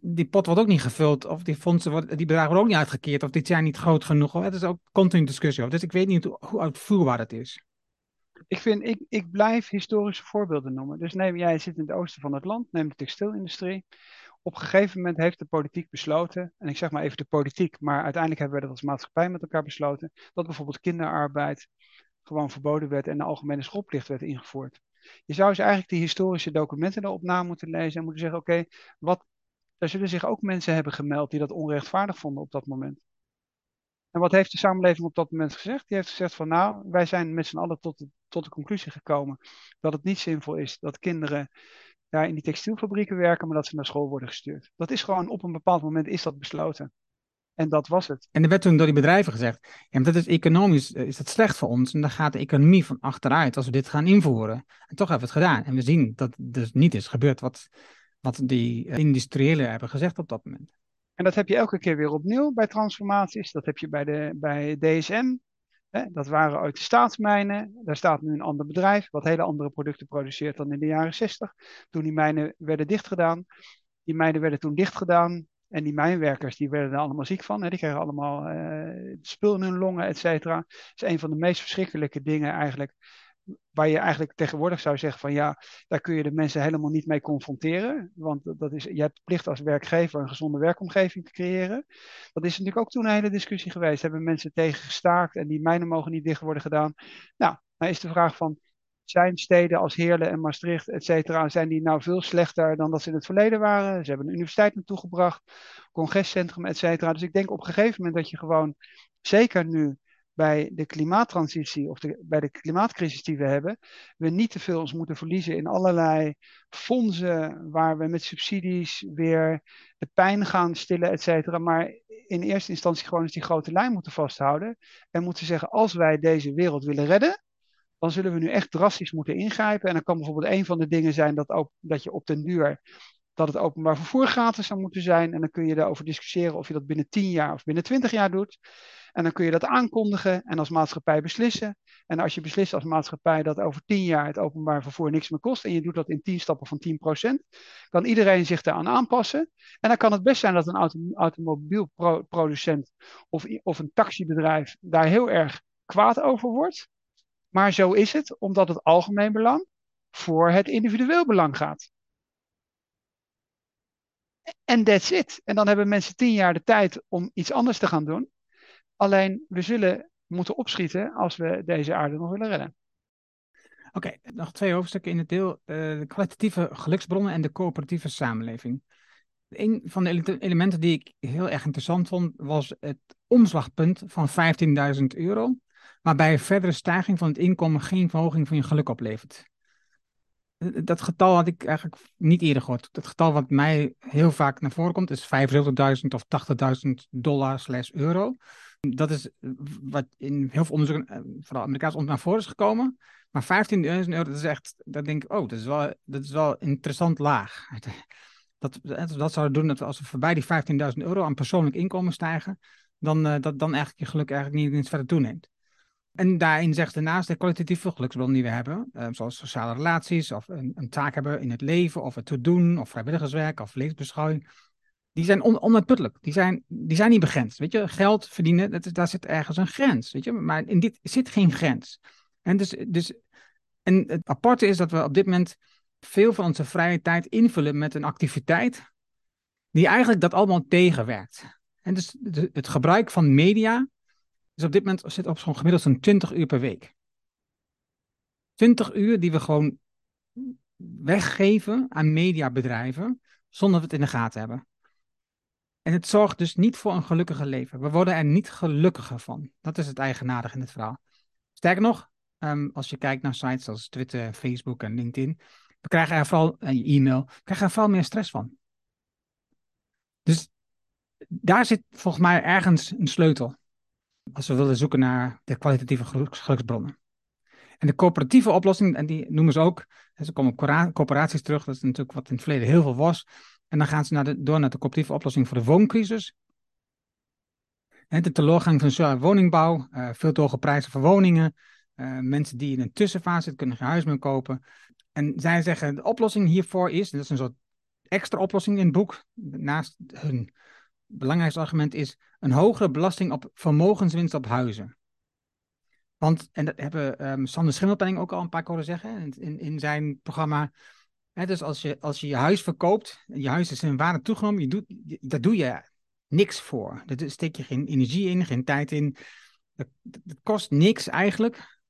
die pot wordt ook niet gevuld, of die fondsen worden, die bedragen worden ook niet uitgekeerd, of die zijn niet groot genoeg. Het is ook continu discussie over. Dus ik weet niet hoe uitvoerbaar dat is. Ik, vind, ik, ik blijf historische voorbeelden noemen. Dus neem, jij zit in het oosten van het land, neem de textielindustrie. Op een gegeven moment heeft de politiek besloten, en ik zeg maar even de politiek, maar uiteindelijk hebben we dat als maatschappij met elkaar besloten, dat bijvoorbeeld kinderarbeid gewoon verboden werd en de algemene schoolplicht werd ingevoerd. Je zou dus eigenlijk die historische documenten erop na moeten lezen en moeten zeggen: oké, wat, daar zullen zich ook mensen hebben gemeld die dat onrechtvaardig vonden op dat moment. En wat heeft de samenleving op dat moment gezegd? Die heeft gezegd van nou, wij zijn met z'n allen tot tot de conclusie gekomen dat het niet zinvol is dat kinderen daar in die textielfabrieken werken, maar dat ze naar school worden gestuurd. Dat is gewoon op een bepaald moment is dat besloten. En dat was het. En er werd toen door die bedrijven gezegd: ja, maar dat is economisch eh, is dat slecht voor ons. En dan gaat de economie van achteruit als we dit gaan invoeren. En toch hebben we het gedaan. En we zien dat dus niet is gebeurd wat, wat die industriëlen hebben gezegd op dat moment. En dat heb je elke keer weer opnieuw bij transformaties. Dat heb je bij, de, bij DSM. Hè? Dat waren uit de staatsmijnen. Daar staat nu een ander bedrijf, wat hele andere producten produceert dan in de jaren 60. Toen die mijnen werden dichtgedaan. Die mijnen werden toen dichtgedaan en die mijnwerkers die werden er allemaal ziek van. Hè. Die kregen allemaal uh, spul in hun longen, et cetera. Dat is een van de meest verschrikkelijke dingen eigenlijk. Waar je eigenlijk tegenwoordig zou zeggen van ja, daar kun je de mensen helemaal niet mee confronteren. Want dat is, je hebt plicht als werkgever een gezonde werkomgeving te creëren. Dat is natuurlijk ook toen een hele discussie geweest. Hebben mensen tegen gestaakt en die mijnen mogen niet dicht worden gedaan. Nou, dan is de vraag van zijn steden als Heerlen en Maastricht, et cetera, zijn die nou veel slechter dan dat ze in het verleden waren? Ze hebben een universiteit naartoe gebracht, congrescentrum, et cetera. Dus ik denk op een gegeven moment dat je gewoon, zeker nu bij de klimaattransitie of bij de klimaatcrisis die we hebben, we niet te veel ons moeten verliezen in allerlei fondsen waar we met subsidies weer de pijn gaan stillen, et cetera. Maar in eerste instantie gewoon eens die grote lijn moeten vasthouden en moeten zeggen, als wij deze wereld willen redden, dan zullen we nu echt drastisch moeten ingrijpen. En dan kan bijvoorbeeld een van de dingen zijn dat, ook, dat je op den duur dat het openbaar vervoer gratis zou moeten zijn. En dan kun je daarover discussiëren of je dat binnen 10 jaar of binnen 20 jaar doet. En dan kun je dat aankondigen en als maatschappij beslissen. En als je beslist als maatschappij dat over 10 jaar het openbaar vervoer niks meer kost. En je doet dat in 10 stappen van 10%. Kan iedereen zich daaraan aanpassen. En dan kan het best zijn dat een auto, automobielproducent of, of een taxibedrijf daar heel erg kwaad over wordt. Maar zo is het, omdat het algemeen belang voor het individueel belang gaat. En that's it. En dan hebben mensen tien jaar de tijd om iets anders te gaan doen. Alleen we zullen moeten opschieten als we deze aarde nog willen redden. Oké, nog twee hoofdstukken in het deel. eh, de kwalitatieve geluksbronnen en de coöperatieve samenleving. Een van de ele- elementen die ik heel erg interessant vond, was het omslagpunt van 15.000 euro, waarbij een verdere stijging van het inkomen geen verhoging van je geluk oplevert. Eh, Dat getal had ik eigenlijk niet eerder gehoord. Het getal wat mij heel vaak naar voren komt is 75.000 of 80.000 dollar slash euro. Dat is eh, wat in heel veel onderzoeken, eh, vooral Amerikaans onderzoek, naar voren is gekomen. Maar 15.000 euro, dat is echt, dat denk ik, oh, dat is wel, dat is wel interessant laag. Dat, dat, dat zou doen dat als we voorbij die 15.000 euro aan persoonlijk inkomen stijgen, dan, eh, dat dan eigenlijk je geluk eigenlijk niet eens verder toeneemt. En daarin zegt daarnaast de kwalitatieve geluksbron die we hebben, eh, zoals sociale relaties, of een, een taak hebben in het leven, of het te doen, of vrijwilligerswerk, of levensbeschouwing, die zijn on, onuitputtelijk. Die zijn, die zijn niet begrensd. Weet je, geld verdienen, daar zit ergens een grens. Weet je, maar in dit zit geen grens. En, dus, dus, en het aparte is dat we op dit moment veel van onze vrije tijd invullen met een activiteit die eigenlijk dat allemaal tegenwerkt. En dus het gebruik van media is op dit moment zit op zo'n gemiddeld zo'n 20 uur per week. 20 uur die we gewoon weggeven aan mediabedrijven zonder dat we het in de gaten hebben. En het zorgt dus niet voor een gelukkige leven. We worden er niet gelukkiger van. Dat is het eigenaardige in het verhaal. Sterker nog, ehm, als je kijkt naar sites als Twitter, Facebook en LinkedIn, we krijgen er vooral, en je e-mail, we krijgen er vooral meer stress van. Dus daar zit volgens mij ergens een sleutel. Als we willen zoeken naar de kwalitatieve geluks- geluksbronnen. En de coöperatieve oplossing, en die noemen ze ook, ze komen op coöperaties terug, dat is natuurlijk wat in het verleden heel veel was. En dan gaan ze naar de, door naar de coöperatieve oplossing voor de wooncrisis. De teleurgang van sociale woningbouw, eh, veel te hoge prijzen voor woningen. eh, mensen die in een tussenfase zitten, kunnen geen huis meer kopen. En zij zeggen, de oplossing hiervoor is, en dat is een soort extra oplossing in het boek, naast hun belangrijkste argument is een hogere belasting op vermogenswinst op huizen. Want, en dat hebben ehm, Sander Schimmelpenning ook al een paar keer zeggen in, in zijn programma. Dus als je, als je je huis verkoopt, je huis is in waarde toegenomen, je doet, je- daar doe je niks voor. Daar steek je geen energie in, geen tijd in. Dat, kost niks eigenlijk.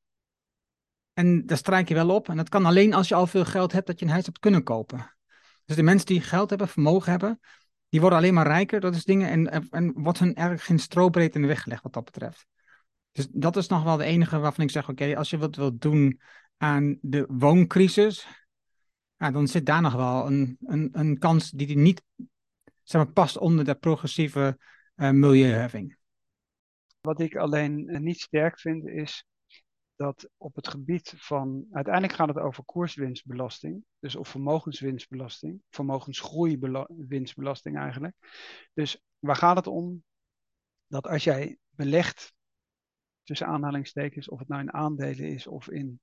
En daar strijk je wel op. En dat kan alleen als je al veel geld hebt dat je een huis hebt kunnen kopen. Dus de mensen die geld hebben, vermogen hebben, die worden alleen maar rijker. Dat is dingen. En, en, wordt hun eigenlijk geen strobreed in de weg gelegd wat dat betreft. Dus dat is nog wel de enige waarvan ik zeg: oké, als je wat wilt doen aan de wooncrisis, ja, dan zit daar nog wel een, een, een kans die, niet zeg maar, past onder de progressieve eh, milieuheffing. Wat ik alleen eh, niet sterk vind is dat op het gebied van, uiteindelijk gaat het over koerswinstbelasting, dus of vermogenswinstbelasting, vermogensgroeiwinstbelasting eigenlijk. Dus waar gaat het om? Dat als jij belegt, tussen aanhalingstekens, of het nou in aandelen is of in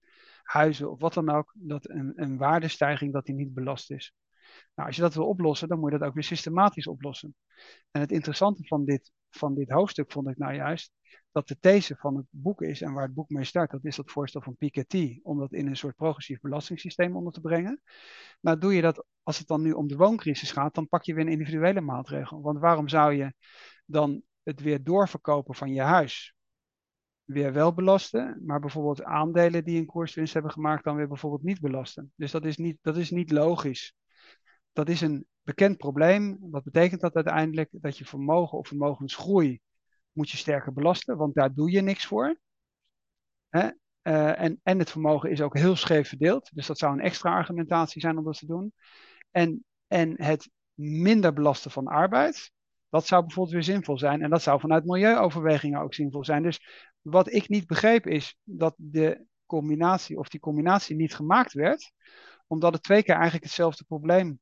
huizen of wat dan ook, dat een, een waardestijging dat die niet belast is. Nou, als je dat wil oplossen, dan moet je dat ook weer systematisch oplossen. En het interessante van dit, van dit hoofdstuk vond ik nou juist dat de these van het boek is, en waar het boek mee start, dat is dat voorstel van Piketty, om dat in een soort progressief belastingssysteem onder te brengen. Nou, doe je dat, als het dan nu om de wooncrisis gaat, dan pak je weer een individuele maatregel. Want waarom zou je dan het weer doorverkopen van je huis weer wel belasten, maar bijvoorbeeld aandelen die een koerswinst hebben gemaakt dan weer bijvoorbeeld niet belasten? Dus dat is niet, dat is niet logisch. Dat is een bekend probleem. Wat betekent dat uiteindelijk? Dat je vermogen of vermogensgroei moet je sterker belasten, want daar doe je niks voor. Hè? Uh, en, en het vermogen is ook heel scheef verdeeld, dus dat zou een extra argumentatie zijn om dat te doen. En, en het minder belasten van arbeid, dat zou bijvoorbeeld weer zinvol zijn. En dat zou vanuit milieuoverwegingen ook zinvol zijn. Dus wat ik niet begreep is dat de combinatie of die combinatie niet gemaakt werd, omdat het twee keer eigenlijk hetzelfde probleem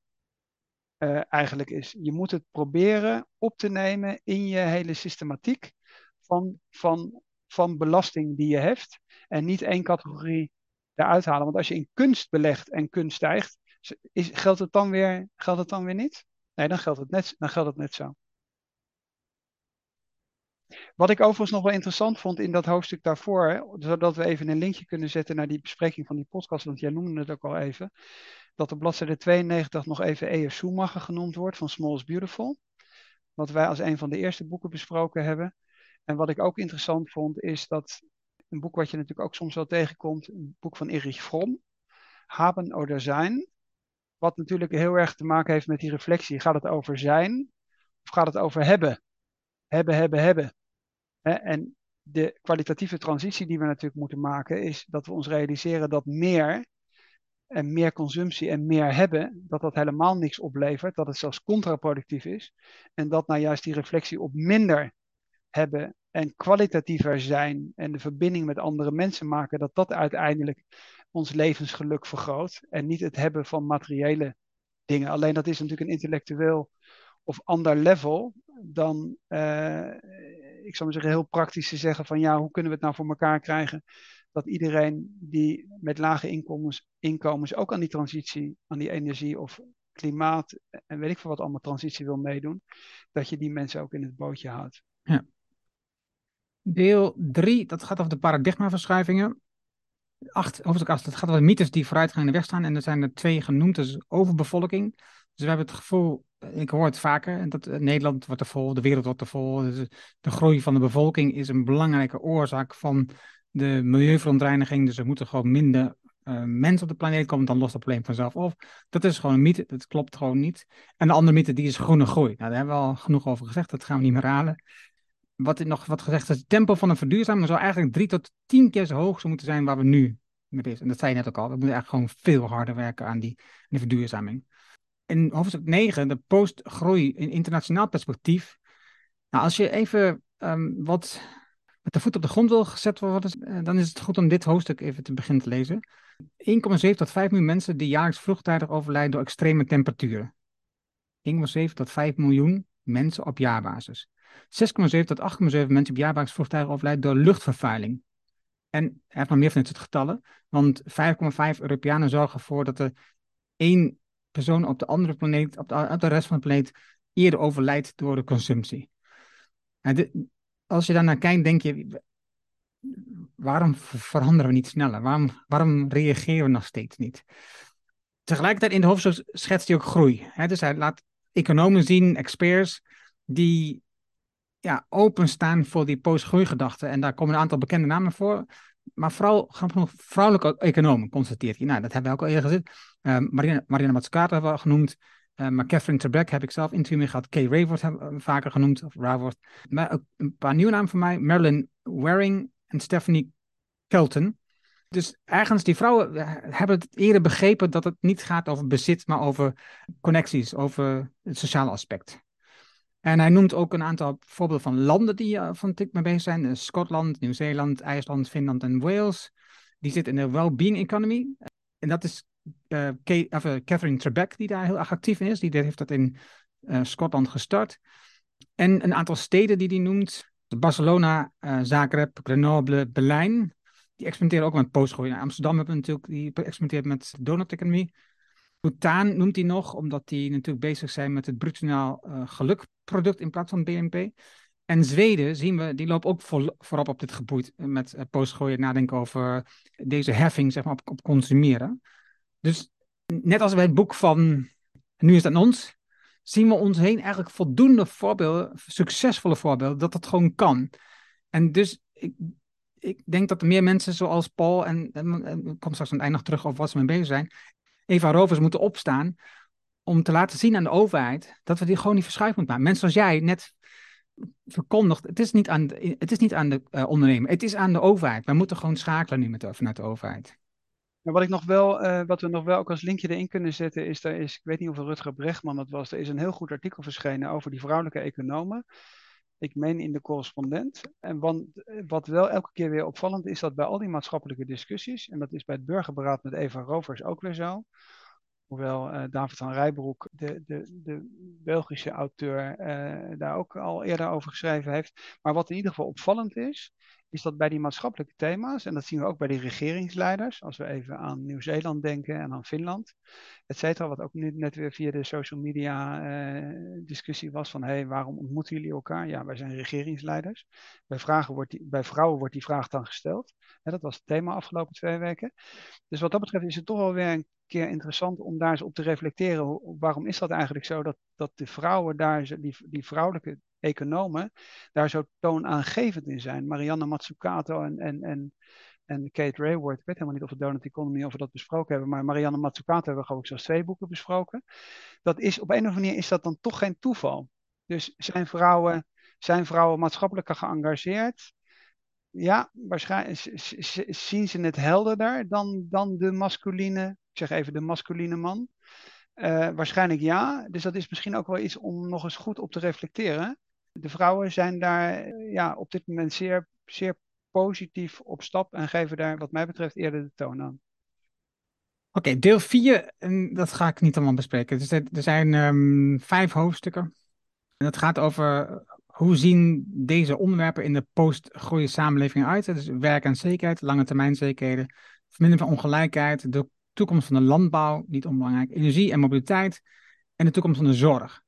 uh, eigenlijk is. Je moet het proberen op te nemen in je hele systematiek van, van, van belasting die je hebt. En niet één categorie eruit halen. Want als je in kunst belegt en kunst stijgt, is, geldt, het dan weer, geldt het dan weer niet? Nee, dan geldt het net, dan geldt het net zo. Wat ik overigens nog wel interessant vond in dat hoofdstuk daarvoor, zodat we even een linkje kunnen zetten naar die bespreking van die podcast, want jij noemde het ook al even, dat op bladzijde 92 nog even E.F. Schumacher genoemd wordt van Small is Beautiful, wat wij als een van de eerste boeken besproken hebben. En wat ik ook interessant vond, is dat Een boek wat je natuurlijk ook soms wel tegenkomt, een boek van Erich Fromm, Haben oder Sein. Wat natuurlijk heel erg te maken heeft met die reflectie. Gaat het over zijn of gaat het over hebben? Hebben, hebben, hebben. En de kwalitatieve transitie die we natuurlijk moeten maken, is dat we ons realiseren dat meer en meer consumptie en meer hebben, dat dat helemaal niks oplevert, dat het zelfs contraproductief is. En dat nou juist die reflectie op minder hebben en kwalitatiever zijn en de verbinding met andere mensen maken, dat dat uiteindelijk ons levensgeluk vergroot en niet het hebben van materiële dingen. Alleen dat is natuurlijk een intellectueel of ander level dan, uh, ik zou maar zeggen, heel praktisch te zeggen van ja, hoe kunnen we het nou voor elkaar krijgen dat iedereen die met lage inkomens, inkomens ook aan die transitie, aan die energie of klimaat en weet ik veel wat allemaal transitie wil meedoen, dat je die mensen ook in het bootje houdt. Ja. Deel 3, dat gaat over de paradigmaverschuivingen. Acht, hoofdstuk 8, dat gaat over mythes die vooruitgang in de weg staan. En er zijn er twee genoemd, dus overbevolking. Dus we hebben het gevoel, ik hoor het vaker, dat eh, Nederland wordt te vol, de wereld wordt te vol. Dus de groei van de bevolking is een belangrijke oorzaak van de milieuverontreiniging. Dus er moeten gewoon minder mensen op de planeet komen, dan lost het probleem vanzelf op. Dat is gewoon een mythe, dat klopt gewoon niet. En de andere mythe, die is groene groei. Nou, daar hebben we al genoeg over gezegd, dat gaan we niet meer halen. Wat nog wat gezegd is, het tempo van een verduurzaming zou eigenlijk drie tot tien keer zo hoog moeten zijn waar we nu mee bezig zijn. En dat zei je net ook al, we moeten eigenlijk gewoon veel harder werken aan die, die verduurzaming. In hoofdstuk 9, de postgroei in internationaal perspectief. Nou, als je even um, wat met de voet op de grond wil gezet worden, eh, dan is het goed om dit hoofdstuk even te beginnen te lezen. 1,7 tot 5 miljoen mensen die jaarlijks vroegtijdig overlijden door extreme temperaturen. 1,7 tot 5 miljoen mensen op jaarbasis. 6,7 tot 8,7 mensen op jaarbasis vroegtijdig overlijden door luchtvervuiling. En hij heeft nog meer van dit soort getallen, want 5,5 Europeanen zorgen ervoor dat er één persoon op de andere planeet, op de, rest van de planeet, eerder overlijdt door de consumptie. En als je daar naar kijkt, denk je, waarom veranderen we niet sneller? Waarom, waarom reageren we nog steeds niet? Tegelijkertijd in de hoofdstuk schetst hij ook groei. Dus hij laat economen zien, experts, die ja, openstaan voor die postgroeigedachten. En daar komen een aantal bekende namen voor. Maar vooral genoeg vrouwelijke economen, constateert hij. Nou, dat hebben we ook al eerder gezien. Uh, Mariana, Mariana Mazzucato hebben we al genoemd. Uh, maar Catherine Trebek heb ik zelf interview mee gehad. Kay Rayworth hebben vaker genoemd, of Raworth. Maar ook een paar nieuwe namen voor mij. Marilyn Waring en Stephanie Kelton. Dus ergens, die vrouwen eh, hebben het eerder begrepen dat het niet gaat over bezit, maar over connecties, over het sociale aspect. En hij noemt ook een aantal voorbeelden van landen die uh, van tik mee bezig zijn. Dus Schotland, Nieuw-Zeeland, IJsland, Finland en Wales. Die zitten in de well-being economy. En dat is uh, Catherine Trebek die daar heel actief in is. Die heeft dat in uh, Schotland gestart. En een aantal steden die hij noemt. Barcelona, Zagreb, Grenoble, Berlijn. Die experimenteren ook met postgroei. Amsterdam hebben natuurlijk, die experimenteert met donut-economie. Bhutan noemt hij nog, omdat die natuurlijk bezig zijn met het brutonaal uh, gelukproduct in plaats van BNP. En Zweden zien we, die loopt ook voorop op dit gebied met uh, postgooien, nadenken over deze heffing zeg maar, op, consumeren. Dus net als bij het boek van Nu is het aan ons, zien we ons heen eigenlijk voldoende voorbeelden, succesvolle voorbeelden, dat dat gewoon kan. En dus ik, ik denk dat er meer mensen zoals Paul, en, ik kom straks aan het eind nog terug over wat ze mee bezig zijn, Eva Rovers moeten opstaan om te laten zien aan de overheid dat we die gewoon niet verschuiven moeten maken. Mensen zoals jij net verkondigt, het is niet aan de, het is niet aan de uh, ondernemer, het is aan de overheid. Wij moeten gewoon schakelen nu met, vanuit de overheid. wat, ik nog wel, uh, wat we nog wel ook als linkje erin kunnen zetten, is, er is, ik weet niet of Rutger Brechtman dat was, er is een heel goed artikel verschenen over die vrouwelijke economen. Ik meen in de correspondent. En wat, wat wel elke keer weer opvallend is, dat bij al die maatschappelijke discussies, en dat is bij het burgerberaad met Eva Rovers ook weer zo, hoewel uh, David van Rijbroek, de, de, de Belgische auteur, uh, daar ook al eerder over geschreven heeft. Maar wat in ieder geval opvallend is, is dat bij die maatschappelijke thema's, en dat zien we ook bij die regeringsleiders, als we even aan Nieuw-Zeeland denken en aan Finland, et cetera, wat ook nu net weer via de social media uh, discussie was van, hé, hey, waarom ontmoeten jullie elkaar? Ja, wij zijn regeringsleiders. Bij, vragen wordt bij vrouwen wordt die vraag dan gesteld. dat was het thema afgelopen twee weken. Dus wat dat betreft is het toch wel weer een keer interessant om daar eens op te reflecteren. Waarom is dat eigenlijk zo dat, dat de vrouwen daar, die, die vrouwelijke economen daar zo toonaangevend in zijn. Marianne Mazzucato en, en, en, en Kate Raworth. Ik weet helemaal niet of we Donut Economy of dat besproken hebben. Maar Marianne Mazzucato hebben we geloof ik zelfs twee boeken besproken. Dat is, op een of andere manier is dat dan toch geen toeval. Dus zijn vrouwen, zijn vrouwen maatschappelijk geëngageerd? Ja, waarschijnlijk zien ze het helderder dan, dan de masculine, ik zeg even de masculine man. Uh, waarschijnlijk ja. Dus dat is misschien ook wel iets om nog eens goed op te reflecteren. De vrouwen zijn daar eh, ja, op dit moment zeer, zeer positief op stap en geven daar, wat mij betreft, eerder de toon aan. Oké, deel 4, dat ga ik niet allemaal bespreken. Dus er, zijn um, vijf hoofdstukken. En dat gaat over hoe zien deze onderwerpen in de post-groeie samenleving uit. Dus werk en zekerheid, lange termijn zekerheden, vermindering van ongelijkheid, de toekomst van de landbouw, niet onbelangrijk, energie en mobiliteit en de toekomst van de zorg.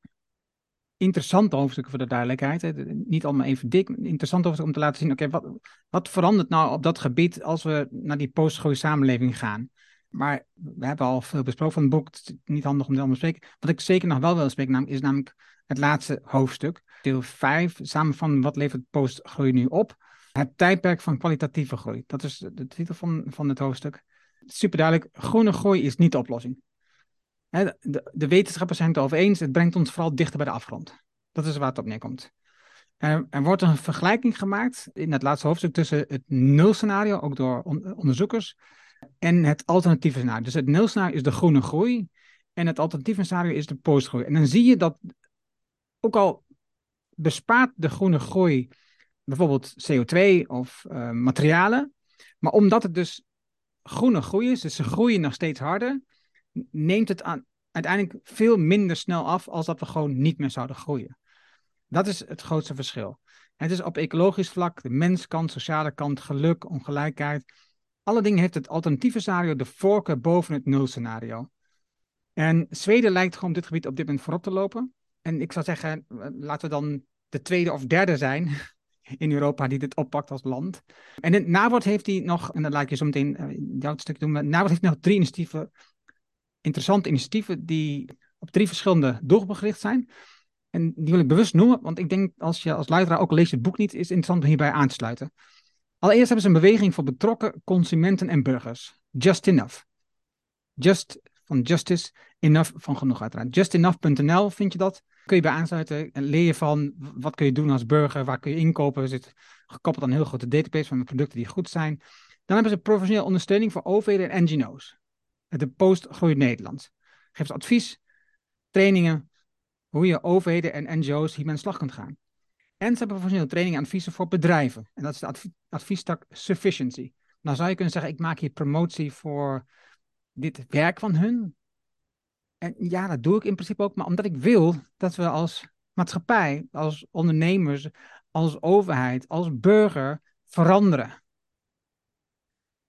Interessante hoofdstukken voor de duidelijkheid. Hè. Niet allemaal even dik. Interessant hoofdstuk om te laten zien, oké, wat, wat verandert nou op dat gebied als we naar die postgroei samenleving gaan? Maar we hebben al veel besproken van het boek. Het is niet handig om dit allemaal te spreken. Wat ik zeker nog wel wil spreken, is namelijk het laatste hoofdstuk. Deel 5, samen van wat levert postgroei nu op? Het tijdperk van kwalitatieve groei. Dat is de titel van, van het hoofdstuk super duidelijk, groene groei is niet de oplossing. De, de, wetenschappers zijn het over eens, het brengt ons vooral dichter bij de afgrond. Dat is waar het op neerkomt. Er, er wordt een vergelijking gemaakt in het laatste hoofdstuk tussen het nulscenario, ook door onderzoekers, en het alternatieve scenario. Dus het nulscenario is de groene groei en het alternatieve scenario is de postgroei. En dan zie je dat ook al bespaart de groene groei bijvoorbeeld CO2 of uh, materialen, maar omdat het dus groene groei is, dus ze groeien nog steeds harder, neemt het aan, uiteindelijk veel minder snel af als dat we gewoon niet meer zouden groeien. Dat is het grootste verschil. Het is op ecologisch vlak, de menskant, sociale kant, geluk, ongelijkheid. Alle dingen heeft het alternatieve scenario de voorkeur boven het nul-scenario. En Zweden lijkt gewoon op dit gebied op dit moment voorop te lopen. En ik zou zeggen, laten we dan de tweede of derde zijn in Europa die dit oppakt als land. En in heeft hij nog, en dan laat ik je zo meteen uh, jouw stuk doen, maar NABOD heeft nog drie initiatieven, interessante initiatieven die op drie verschillende doelgroepen gericht zijn. En die wil ik bewust noemen, want ik denk als je als luisteraar ook leest het boek niet, is het interessant om hierbij aan te sluiten. Allereerst hebben ze een beweging voor betrokken consumenten en burgers. Just Enough. Just van Justice, Enough van genoeg uiteraard. Justenough.nl vind je dat kun je bij aansluiten en leer je van wat kun je doen als burger, waar kun je inkopen. Zit gekoppeld aan een heel grote database van producten die goed zijn. Dan hebben ze professionele ondersteuning voor overheden en NGO's. De Post Groeit Nederland. Geeft advies, trainingen, hoe je overheden en NGO's hiermee aan de slag kunt gaan. En ze hebben professionele trainingen en adviezen voor bedrijven. En dat is de adv adviestak Sufficiency. Nou zou je kunnen zeggen, ik maak hier promotie voor dit werk van hun. En ja, dat doe ik in principe ook, maar omdat ik wil dat we als maatschappij, als ondernemers, als overheid, als burger veranderen.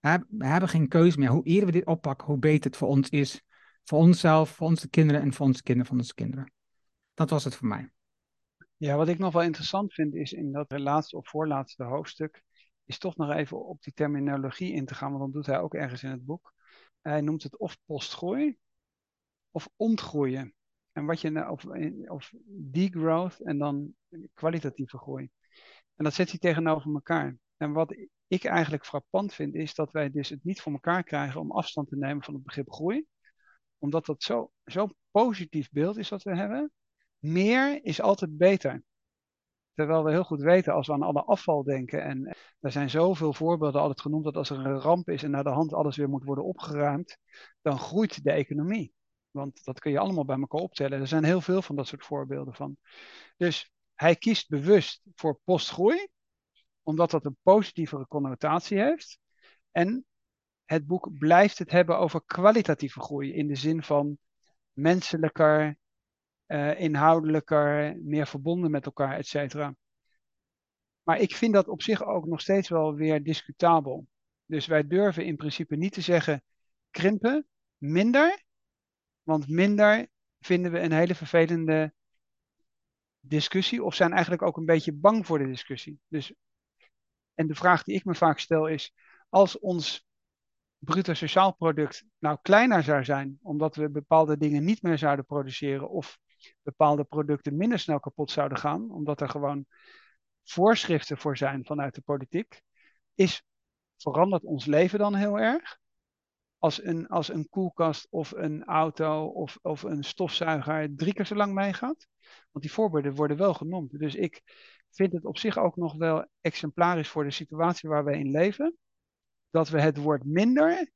We hebben geen keuze meer. Hoe eerder we dit oppakken, hoe beter het voor ons is. Voor onszelf, voor onze kinderen en voor onze kinderen van onze kinderen. Dat was het voor mij. Ja, wat ik nog wel interessant vind is in dat laatste of voorlaatste hoofdstuk, is toch nog even op die terminologie in te gaan, want dat doet hij ook ergens in het boek. Hij noemt het of postgroei, of ontgroeien. En wat je, of, of degrowth en dan kwalitatieve groei. En dat zet hij tegenover elkaar. En wat ik eigenlijk frappant vind, is dat wij dus het niet voor elkaar krijgen om afstand te nemen van het begrip groei. Omdat dat zo'n zo positief beeld is wat we hebben. Meer is altijd beter. Terwijl we heel goed weten, als we aan alle afval denken, en er zijn zoveel voorbeelden altijd genoemd, dat als er een ramp is en naar de hand alles weer moet worden opgeruimd, dan groeit de economie. Want dat kun je allemaal bij elkaar optellen. Er zijn heel veel van dat soort voorbeelden van. Dus hij kiest bewust voor postgroei, omdat dat een positievere connotatie heeft. En het boek blijft het hebben over kwalitatieve groei in de zin van menselijker, uh, inhoudelijker, meer verbonden met elkaar, et cetera. Maar ik vind dat op zich ook nog steeds wel weer discutabel. Dus wij durven in principe niet te zeggen krimpen, minder, want minder vinden we een hele vervelende discussie of zijn eigenlijk ook een beetje bang voor de discussie. Dus, en de vraag die ik me vaak stel is, als ons bruto sociaal product nou kleiner zou zijn, omdat we bepaalde dingen niet meer zouden produceren of bepaalde producten minder snel kapot zouden gaan, omdat er gewoon voorschriften voor zijn vanuit de politiek, is, verandert ons leven dan heel erg? Als een, als een koelkast of een auto of, of een stofzuiger drie keer zo lang meegaat? Want die voorbeelden worden wel genoemd. Dus ik vind het op zich ook nog wel exemplarisch voor de situatie waar we in leven. Dat we het woord minder,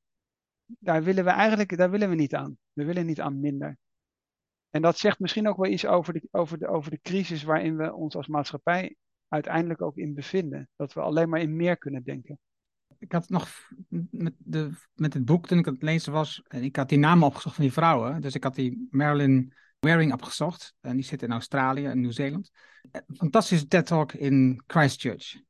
daar willen we eigenlijk daar willen we niet aan. We willen niet aan minder. En dat zegt misschien ook wel iets over de, over, de, over de crisis waarin we ons als maatschappij uiteindelijk ook in bevinden. Dat we alleen maar in meer kunnen denken. Ik had nog met, de, met het boek, toen ik het lezen was, en ik had die namen opgezocht van die vrouwen. Dus ik had die Marilyn Waring opgezocht. En die zit in Australië en Nieuw-Zeeland. Fantastische TED Talk in Christchurch.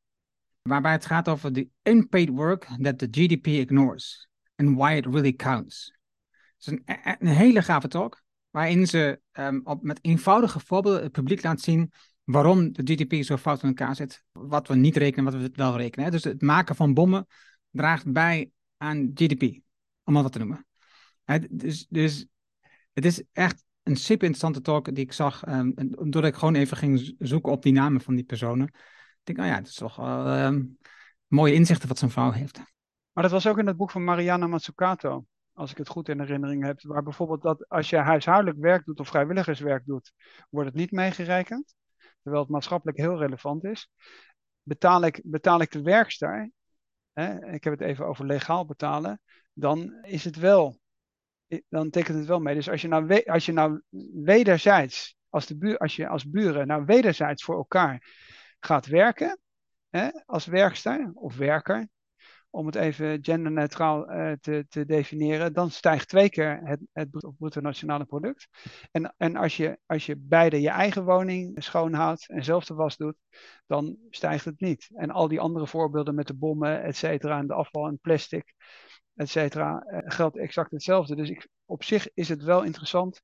Waarbij het gaat over the unpaid work that the GDP ignores. And why it really counts. Het is een, een hele gave talk. Waarin ze um, op, met eenvoudige voorbeelden het publiek laat zien waarom de GDP zo fout in elkaar zit. Wat we niet rekenen, wat we wel rekenen. Hè? Dus het maken van bommen draagt bij aan GDP. Om dat te noemen. Dus, dus het is echt een super interessante talk die ik zag. Um, doordat ik gewoon even ging zoeken op die namen van die personen. Ik denk, nou ja, het is toch wel um, mooie inzichten wat zo'n vrouw heeft. Maar dat was ook in het boek van Mariana Mazzucato als ik het goed in herinnering heb, waar bijvoorbeeld dat als je huishoudelijk werk doet of vrijwilligerswerk doet, wordt het niet meegerekend, terwijl het maatschappelijk heel relevant is. Betaal ik, betaal ik de werkster, hè, ik heb het even over legaal betalen, dan is het wel, dan tekent het wel mee. Dus als je nou, als je nou wederzijds, als, de buur, als je als buren nou wederzijds voor elkaar gaat werken, hè, als werkster of werker, om het even genderneutraal uh, te, te definiëren, dan stijgt twee keer het, het bruto nationale product. En, en als, je, als je beide je eigen woning schoonhoudt en zelf de was doet, dan stijgt het niet. En al die andere voorbeelden met de bommen, et cetera, en de afval en plastic, et cetera, uh, geldt exact hetzelfde. Dus ik, op zich is het wel interessant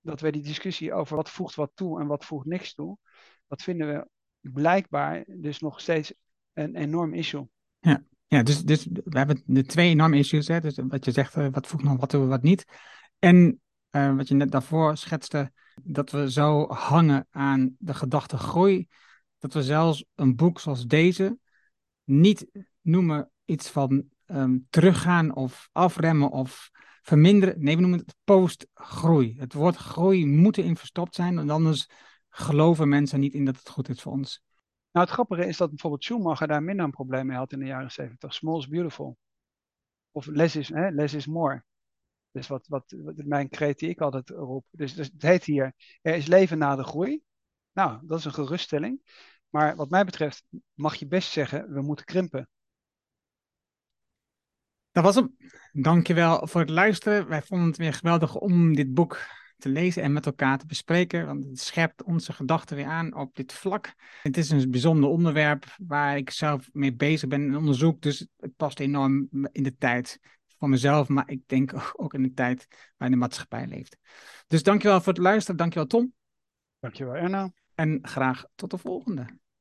dat we die discussie over wat voegt wat toe en wat voegt niks toe, dat vinden we blijkbaar dus nog steeds een enorm issue. Ja. Ja, dus, dus we hebben de twee enorme issues. Dus wat je zegt, uh, wat voegt nog wat toe, wat niet. En uh, wat je net daarvoor schetste, dat we zo hangen aan de gedachte groei, dat we zelfs een boek zoals deze niet noemen iets van um, teruggaan of afremmen of verminderen. Nee, we noemen het postgroei. Het woord groei moet erin verstopt zijn, want anders geloven mensen niet in dat het goed is voor ons. Nou, het grappige is dat bijvoorbeeld Schumacher daar minder een probleem mee had in de jaren 70. Small is beautiful. Of less is, hè, less is more. Dus wat, wat, wat mijn kreet die ik altijd roep. Dus, dus het heet hier, er is leven na de groei. Nou, dat is een geruststelling. Maar wat mij betreft mag je best zeggen, we moeten krimpen. Dat was hem. Dankjewel voor het luisteren. Wij vonden het weer geweldig om dit boek te lezen en met elkaar te bespreken. Want het scherpt onze gedachten weer aan op dit vlak. Het is een bijzonder onderwerp waar ik zelf mee bezig ben en onderzoek. Dus het past enorm in de tijd van mezelf, maar ik denk ook in de tijd waarin de maatschappij leeft. Dus dankjewel voor het luisteren. Dankjewel Tom. Dankjewel Erna. En graag tot de volgende.